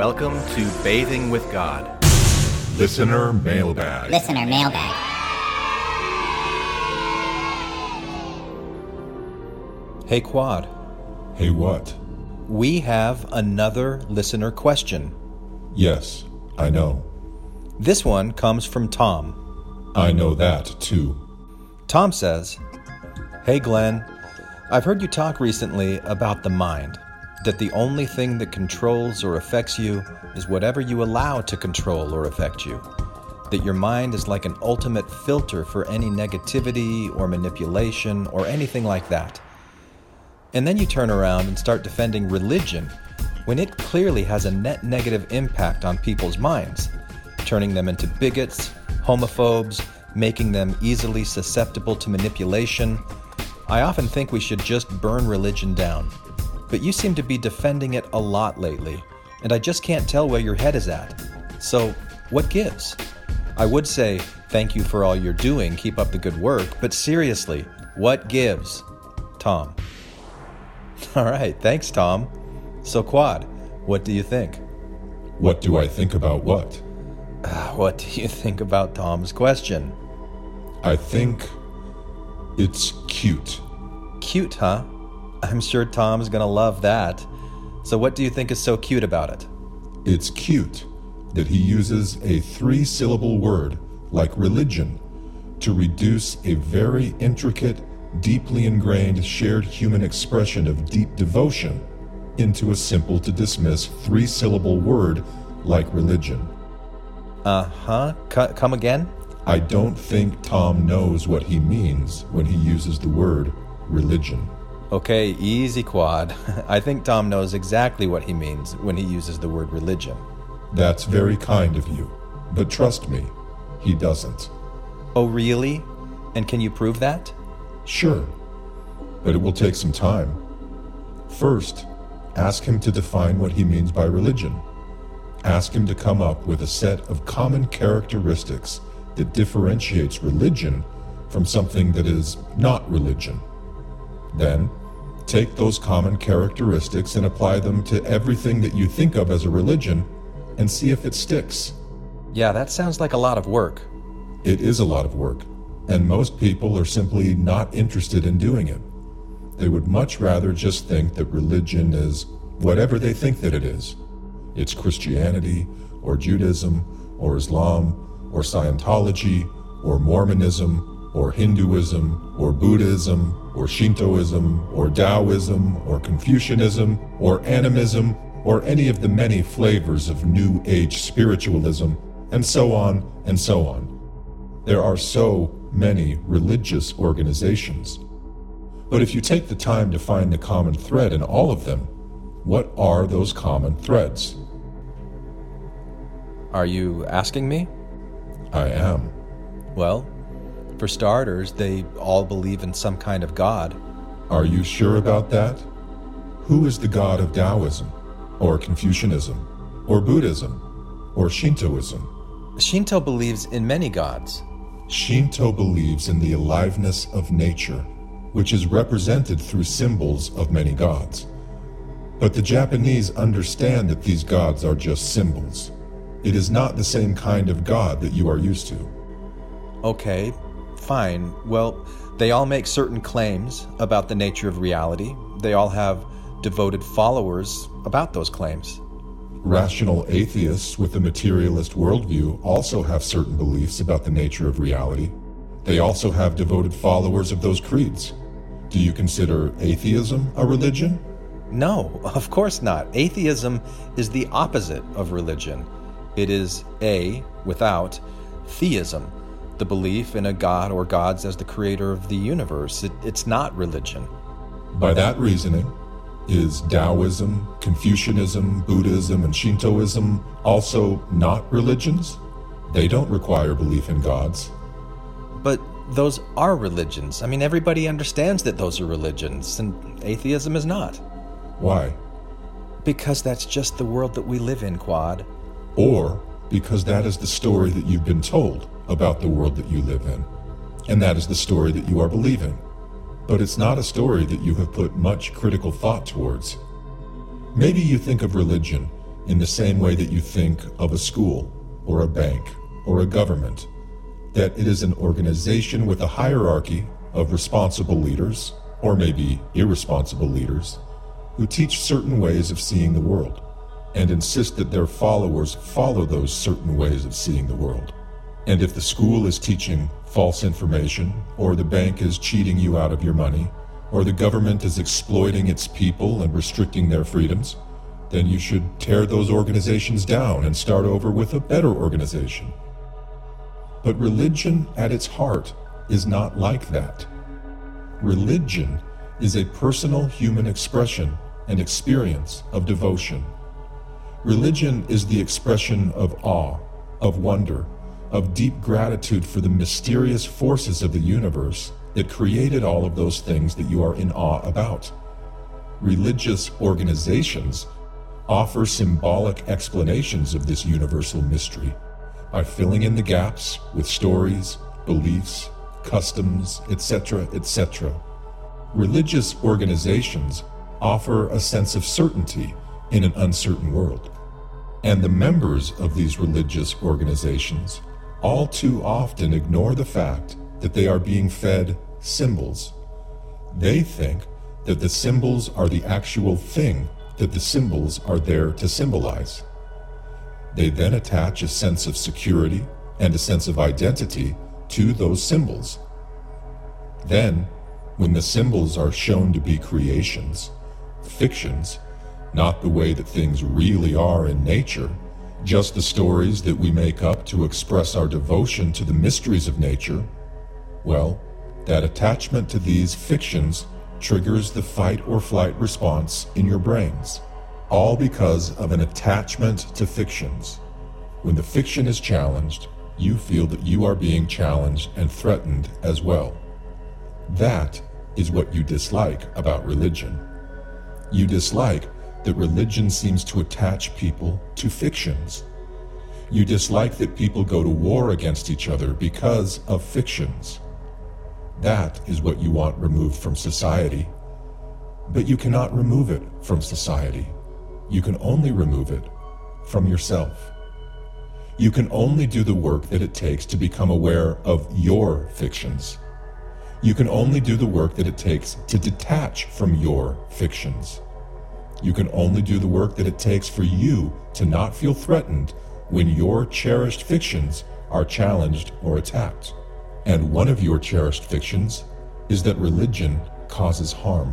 Welcome to Bathing with God. Listener Mailbag. Listener mailbag. Hey Quad, Hey, what? we have another listener question. Yes, I know. This one comes from Tom. I know that too. Tom says, Hey Glenn, I've heard you talk recently about the mind, that the only thing that controls or affects you is whatever you allow to control or affect you. That your mind is like an ultimate filter for any negativity or manipulation or anything like that. And then you turn around and start defending religion when it clearly has a net negative impact on people's minds, turning them into bigots, homophobes, making them easily susceptible to manipulation. I often think we should just burn religion down. But you seem to be defending it a lot lately, and I just can't tell where your head is at. So, what gives? I would say thank you for all you're doing, keep up the good work, but seriously, what gives? Tom. All right, thanks, Tom. So, Quad, what do you think? What do I think about what? Ah, what do you think about Tom's question? I think it's cute. Cute, huh? I'm sure Tom's gonna love that. So, what do you think is so cute about it? It's cute that he uses a three syllable word like religion to reduce a very intricate, deeply ingrained shared human expression of deep devotion into a simple to dismiss three syllable word like religion. Uh huh. C- come again? I don't think Tom knows what he means when he uses the word religion. Okay, easy, Quad. I think Tom knows exactly what he means when he uses the word religion. That's very kind of you, but trust me, he doesn't. Oh, really? And can you prove that? Sure, but it will take some time. First, ask him to define what he means by religion. Ask him to come up with a set of common characteristics that differentiates religion from something that is not religion. Then, take those common characteristics and apply them to everything that you think of as a religion and see if it sticks. Yeah, that sounds like a lot of work. It is a lot of work, and most people are simply not interested in doing it. They would much rather just think that religion is whatever they think that it is. It's Christianity, or Judaism, or Islam, or Scientology, or Mormonism, or Hinduism, or Buddhism, or Shintoism, or Taoism, or Confucianism, or Animism, or any of the many flavors of New Age spiritualism, and so on and so on. There are so many religious organizations. But if you take the time to find the common thread in all of them, what are those common threads? Are you asking me? I am. Well, for starters, they all believe in some kind of God. Are you sure about that? Who is the god of Taoism, or Confucianism, or Buddhism, or Shintoism? Shinto believes in many gods. Shinto believes in the aliveness of nature, which is represented through symbols of many gods. But the Japanese understand that these gods are just symbols. It is not the same kind of god that you are used to. Okay, fine. Well, they all make certain claims about the nature of reality. They all have devoted followers about those claims. Rational atheists with a materialist worldview also have certain beliefs about the nature of reality. They also have devoted followers of those creeds. Do you consider atheism a religion? No, of course not. Atheism is the opposite of religion. It is A, without, theism, the belief in a god or gods as the creator of the universe. It, it's not religion. By that reasoning, is Taoism, Confucianism, Buddhism, and Shintoism also not religions? They don't require belief in gods. But those are religions. I mean, everybody understands that those are religions, and atheism is not. Why? Because that's just the world that we live in, Quad. Or because that is the story that you've been told about the world that you live in, and that is the story that you are believing. But it's not a story that you have put much critical thought towards. Maybe you think of religion in the same way that you think of a school, or a bank, or a government, that it is an organization with a hierarchy of responsible leaders, or maybe irresponsible leaders, who teach certain ways of seeing the world and insist that their followers follow those certain ways of seeing the world. And if the school is teaching false information, or the bank is cheating you out of your money, or the government is exploiting its people and restricting their freedoms, then you should tear those organizations down and start over with a better organization. But religion at its heart is not like that. Religion is a personal human expression and experience of devotion. Religion is the expression of awe, of wonder, of deep gratitude for the mysterious forces of the universe that created all of those things that you are in awe about. Religious organizations offer symbolic explanations of this universal mystery by filling in the gaps with stories, beliefs, customs, etc., etc. Religious organizations offer a sense of certainty in an uncertain world. And the members of these religious organizations all too often ignore the fact that they are being fed symbols. They think that the symbols are the actual thing that the symbols are there to symbolize. They then attach a sense of security and a sense of identity to those symbols. Then, when the symbols are shown to be creations, fictions, not the way that things really are in nature, just the stories that we make up to express our devotion to the mysteries of nature, well, that attachment to these fictions triggers the fight or flight response in your brains, all because of an attachment to fictions. When the fiction is challenged, you feel that you are being challenged and threatened as well. That is what you dislike about religion. You dislike that religion seems to attach people to fictions. You dislike that people go to war against each other because of fictions. That is what you want removed from society. But you cannot remove it from society. You can only remove it from yourself. You can only do the work that it takes to become aware of your fictions. You can only do the work that it takes to detach from your fictions. You can only do the work that it takes for you to not feel threatened when your cherished fictions are challenged or attacked. And one of your cherished fictions is that religion causes harm.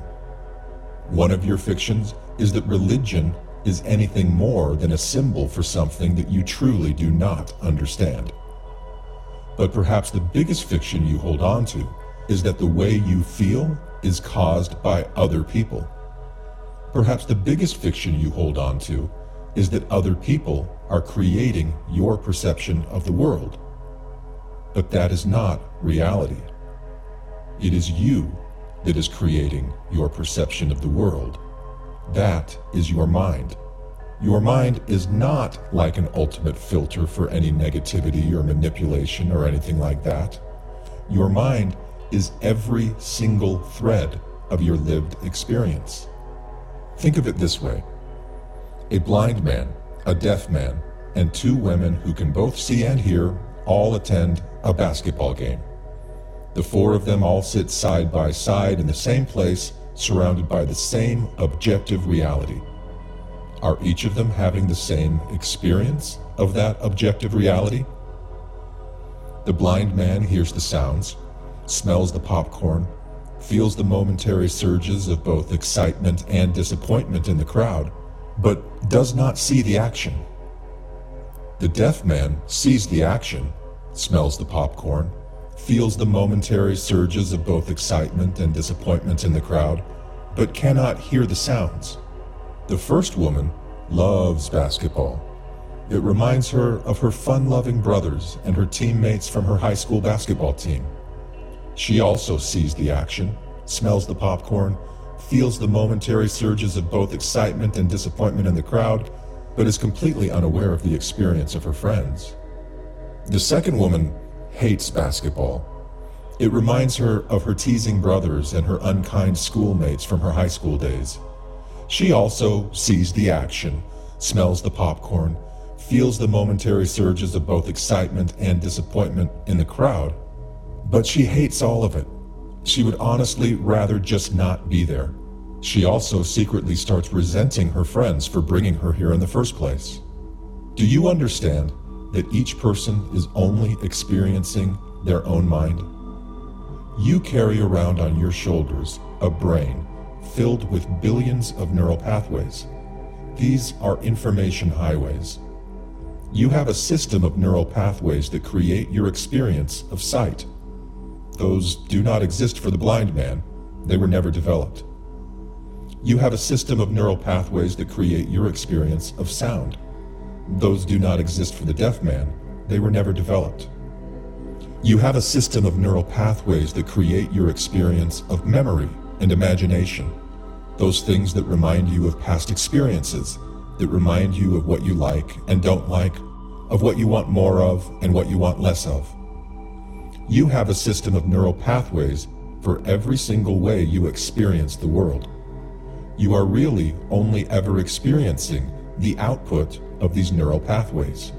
One of your fictions is that religion is anything more than a symbol for something that you truly do not understand. But perhaps the biggest fiction you hold on to is that the way you feel is caused by other people. Perhaps the biggest fiction you hold on to is that other people are creating your perception of the world. But that is not reality. It is you that is creating your perception of the world. That is your mind. Your mind is not like an ultimate filter for any negativity or manipulation or anything like that. Your mind is every single thread of your lived experience. Think of it this way a blind man, a deaf man, and two women who can both see and hear all attend a basketball game. The four of them all sit side by side in the same place, surrounded by the same objective reality. Are each of them having the same experience of that objective reality? The blind man hears the sounds, smells the popcorn, feels the momentary surges of both excitement and disappointment in the crowd, but does not see the action. The deaf man sees the action, smells the popcorn, feels the momentary surges of both excitement and disappointment in the crowd, but cannot hear the sounds. The first woman loves basketball. It reminds her of her fun loving brothers and her teammates from her high school basketball team. She also sees the action, smells the popcorn, feels the momentary surges of both excitement and disappointment in the crowd, but is completely unaware of the experience of her friends. The second woman hates basketball. It reminds her of her teasing brothers and her unkind schoolmates from her high school days. She also sees the action, smells the popcorn, feels the momentary surges of both excitement and disappointment in the crowd, but she hates all of it. She would honestly rather just not be there. She also secretly starts resenting her friends for bringing her here in the first place. Do you understand that each person is only experiencing their own mind? You carry around on your shoulders a brain filled with billions of neural pathways. These are information highways. You have a system of neural pathways that create your experience of sight. Those do not exist for the blind man, they were never developed. You have a system of neural pathways that create your experience of sound. Those do not exist for the deaf man, they were never developed. You have a system of neural pathways that create your experience of memory and imagination. Those things that remind you of past experiences, that remind you of what you like and don't like, of what you want more of and what you want less of. You have a system of neural pathways for every single way you experience the world. You are really only ever experiencing the output of these neural pathways.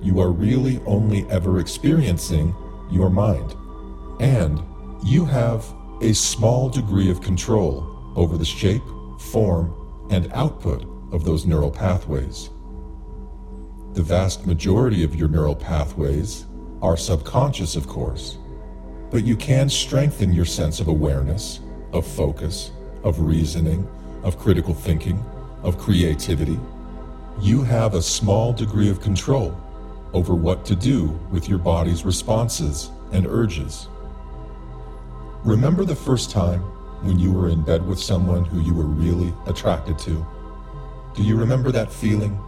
You are really only ever experiencing your mind. And you have a small degree of control over the shape, form, and output of those neural pathways. The vast majority of your neural pathways are subconscious, of course, but you can strengthen your sense of awareness, of focus, of reasoning, of critical thinking, of creativity. You have a small degree of control over what to do with your body's responses and urges. Remember the first time when you were in bed with someone who you were really attracted to? Do you remember that feeling?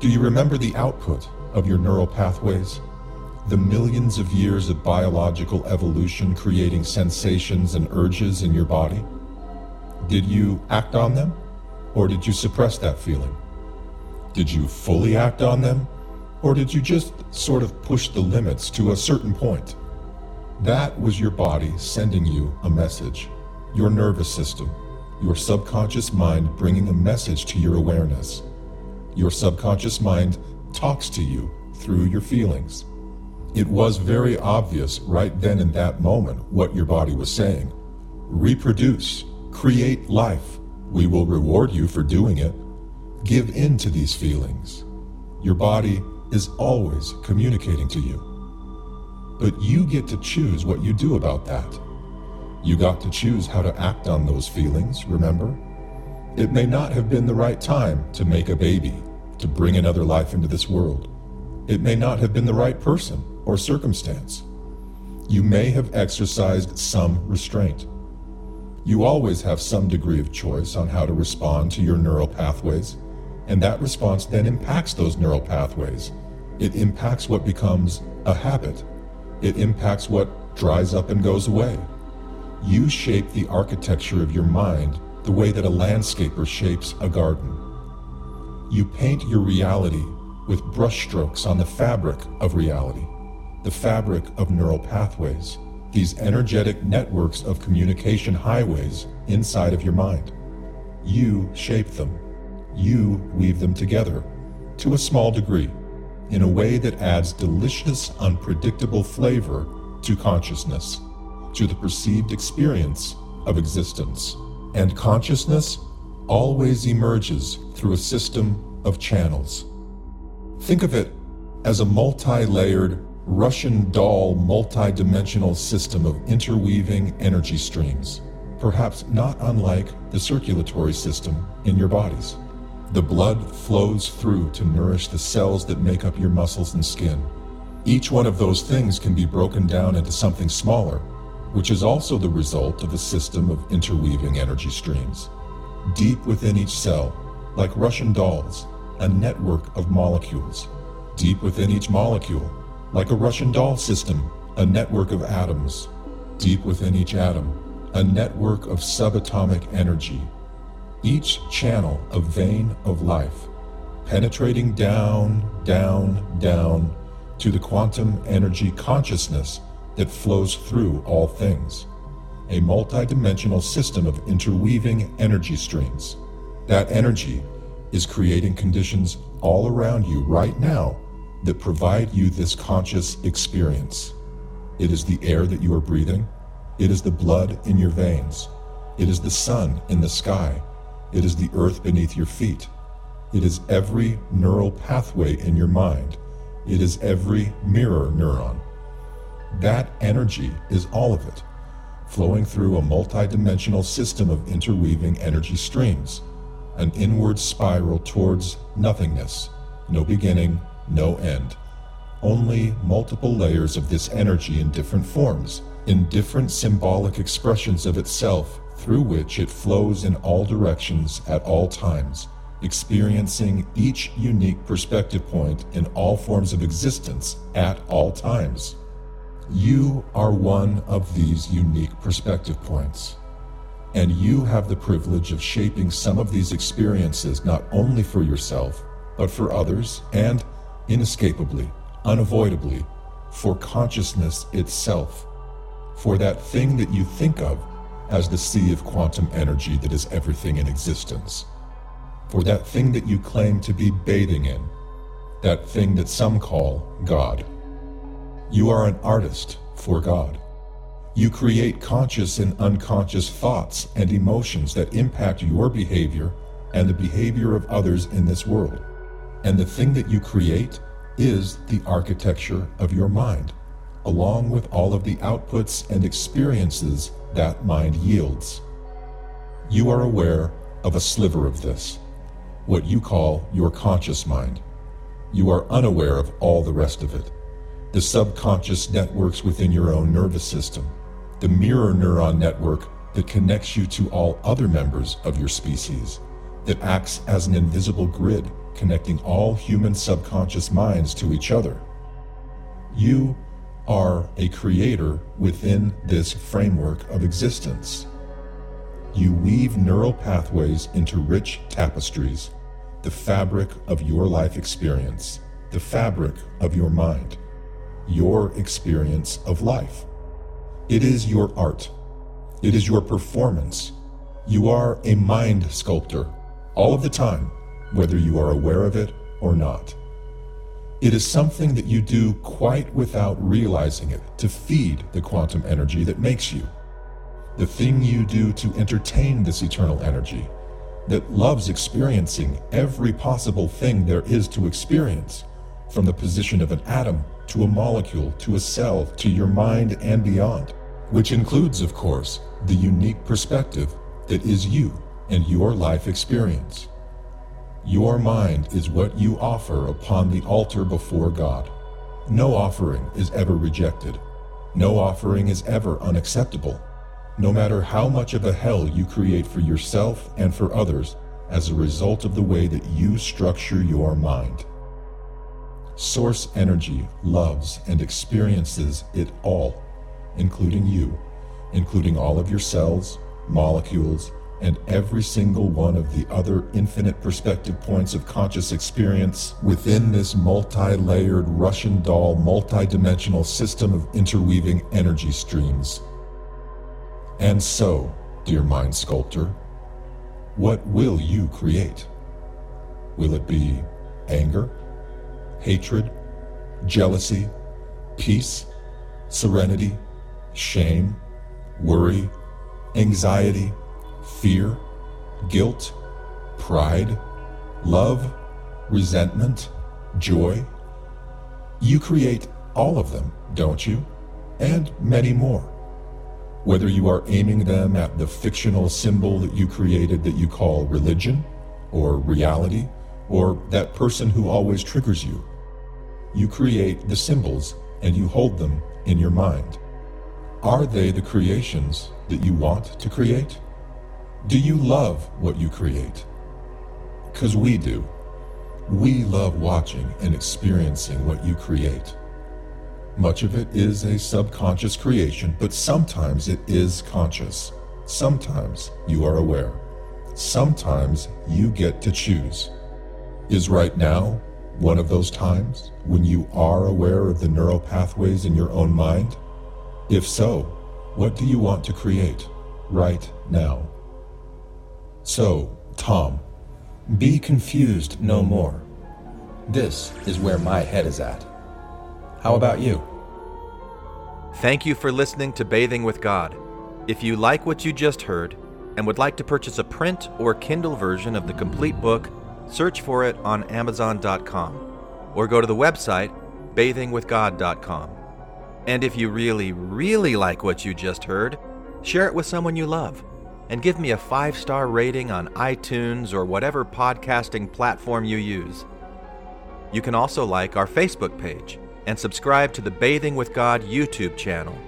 Do you remember the output of your neural pathways? The millions of years of biological evolution creating sensations and urges in your body? Did you act on them? Or did you suppress that feeling? Did you fully act on them? Or did you just sort of push the limits to a certain point? That was your body sending you a message, your nervous system, your subconscious mind bringing a message to your awareness. Your subconscious mind talks to you through your feelings. It was very obvious right then in that moment what your body was saying. Reproduce, create life. We will reward you for doing it. Give in to these feelings. Your body is always communicating to you. But you get to choose what you do about that. You got to choose how to act on those feelings, remember? It may not have been the right time to make a baby, to bring another life into this world. It may not have been the right person or circumstance. You may have exercised some restraint. You always have some degree of choice on how to respond to your neural pathways and that response then impacts those neural pathways. It impacts what becomes a habit. It impacts what dries up and goes away. You shape the architecture of your mind the way that a landscaper shapes a garden. You paint your reality with brushstrokes on the fabric of reality, the fabric of neural pathways, these energetic networks of communication highways inside of your mind. You shape them. You weave them together, to a small degree, in a way that adds delicious, unpredictable flavor to consciousness, to the perceived experience of existence. And consciousness always emerges through a system of channels. Think of it as a multi layered, Russian doll multi-dimensional system of interweaving energy streams, perhaps not unlike the circulatory system in your bodies. The blood flows through to nourish the cells that make up your muscles and skin. Each one of those things can be broken down into something smaller, which is also the result of a system of interweaving energy streams. Deep within each cell, like Russian dolls, a network of molecules. Deep within each molecule, like a Russian doll system, a network of atoms. Deep within each atom, a network of subatomic energy each channel a vein of life, penetrating down, down, down to the quantum energy consciousness that flows through all things, a multidimensional system of interweaving energy streams. That energy, is creating conditions all around you right now that provide you this conscious experience. It is the air that you are breathing. It is the blood in your veins. It is the sun in the sky. It is the earth beneath your feet. It is every neural pathway in your mind. It is every mirror neuron. That energy is all of it, flowing through a multidimensional system of interweaving energy streams, an inward spiral towards nothingness, no beginning, no end. Only multiple layers of this energy in different forms, in different symbolic expressions of itself, through which it flows in all directions at all times experiencing each unique perspective point in all forms of existence at all times. You are one of these unique perspective points. And you have the privilege of shaping some of these experiences not only for yourself, but for others, and inescapably, unavoidably, for consciousness itself, for that thing that you think of as the sea of quantum energy that is everything in existence for that thing that you claim to be bathing in, that thing that some call God. You are an artist for God. You create conscious and unconscious thoughts and emotions that impact your behavior and the behavior of others in this world. And the thing that you create is the architecture of your mind, along with all of the outputs and experiences that mind yields. You are aware of a sliver of this what you call your conscious mind. You are unaware of all the rest of it. The subconscious networks within your own nervous system, the mirror neuron network that connects you to all other members of your species, that acts as an invisible grid connecting all human subconscious minds to each other. You are a creator within this framework of existence. You weave neural pathways into rich tapestries the fabric of your life experience, the fabric of your mind, your experience of life. It is your art. It is your performance. You are a mind sculptor all of the time, whether you are aware of it or not. It is something that you do quite without realizing it to feed the quantum energy that makes you. The thing you do to entertain this eternal energy that loves experiencing every possible thing there is to experience, from the position of an atom to a molecule to a cell to your mind and beyond, which includes, of course, the unique perspective that is you and your life experience. Your mind is what you offer upon the altar before God. No offering is ever rejected. No offering is ever unacceptable no matter how much of a hell you create for yourself and for others as a result of the way that you structure your mind. Source energy loves and experiences it all, including you, including all of your cells, molecules, and every single one of the other infinite perspective points of conscious experience within this multi layered Russian doll multi-dimensional system of interweaving energy streams. And so, dear mind sculptor, what will you create? Will it be anger, hatred, jealousy, peace, serenity, shame, worry, anxiety, fear, guilt, pride, love, resentment, joy? You create all of them, don't you? And many more whether you are aiming them at the fictional symbol that you created that you call religion, or reality, or that person who always triggers you. You create the symbols and you hold them in your mind. Are they the creations that you want to create? Do you love what you create? Because we do. We love watching and experiencing what you create. Much of it is a subconscious creation, but sometimes it is conscious. Sometimes you are aware. Sometimes you get to choose. Is right now one of those times when you are aware of the neural pathways in your own mind? If so, what do you want to create right now? So, Tom, Be confused no more. This is where my head is at. How about you? Thank you for listening to Bathing with God. If you like what you just heard and would like to purchase a print or Kindle version of the complete book, search for it on Amazon.com or go to the website bathingwithgod.com. And if you really, really like what you just heard, share it with someone you love and give me a five star rating on iTunes or whatever podcasting platform you use. You can also like our Facebook page and subscribe to the Bathing with God YouTube channel.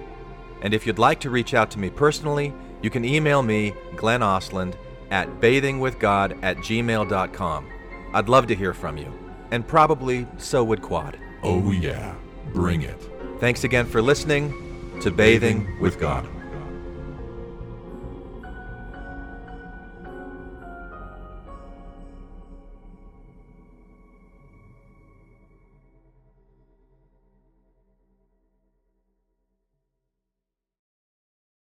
And if you'd like to reach out to me personally, you can email me, Glenn Osland, at bathingwithgod at gmail.com. I'd love to hear from you, and probably so would Quad. Oh, yeah. Bring it. Thanks again for listening to Bathing with God.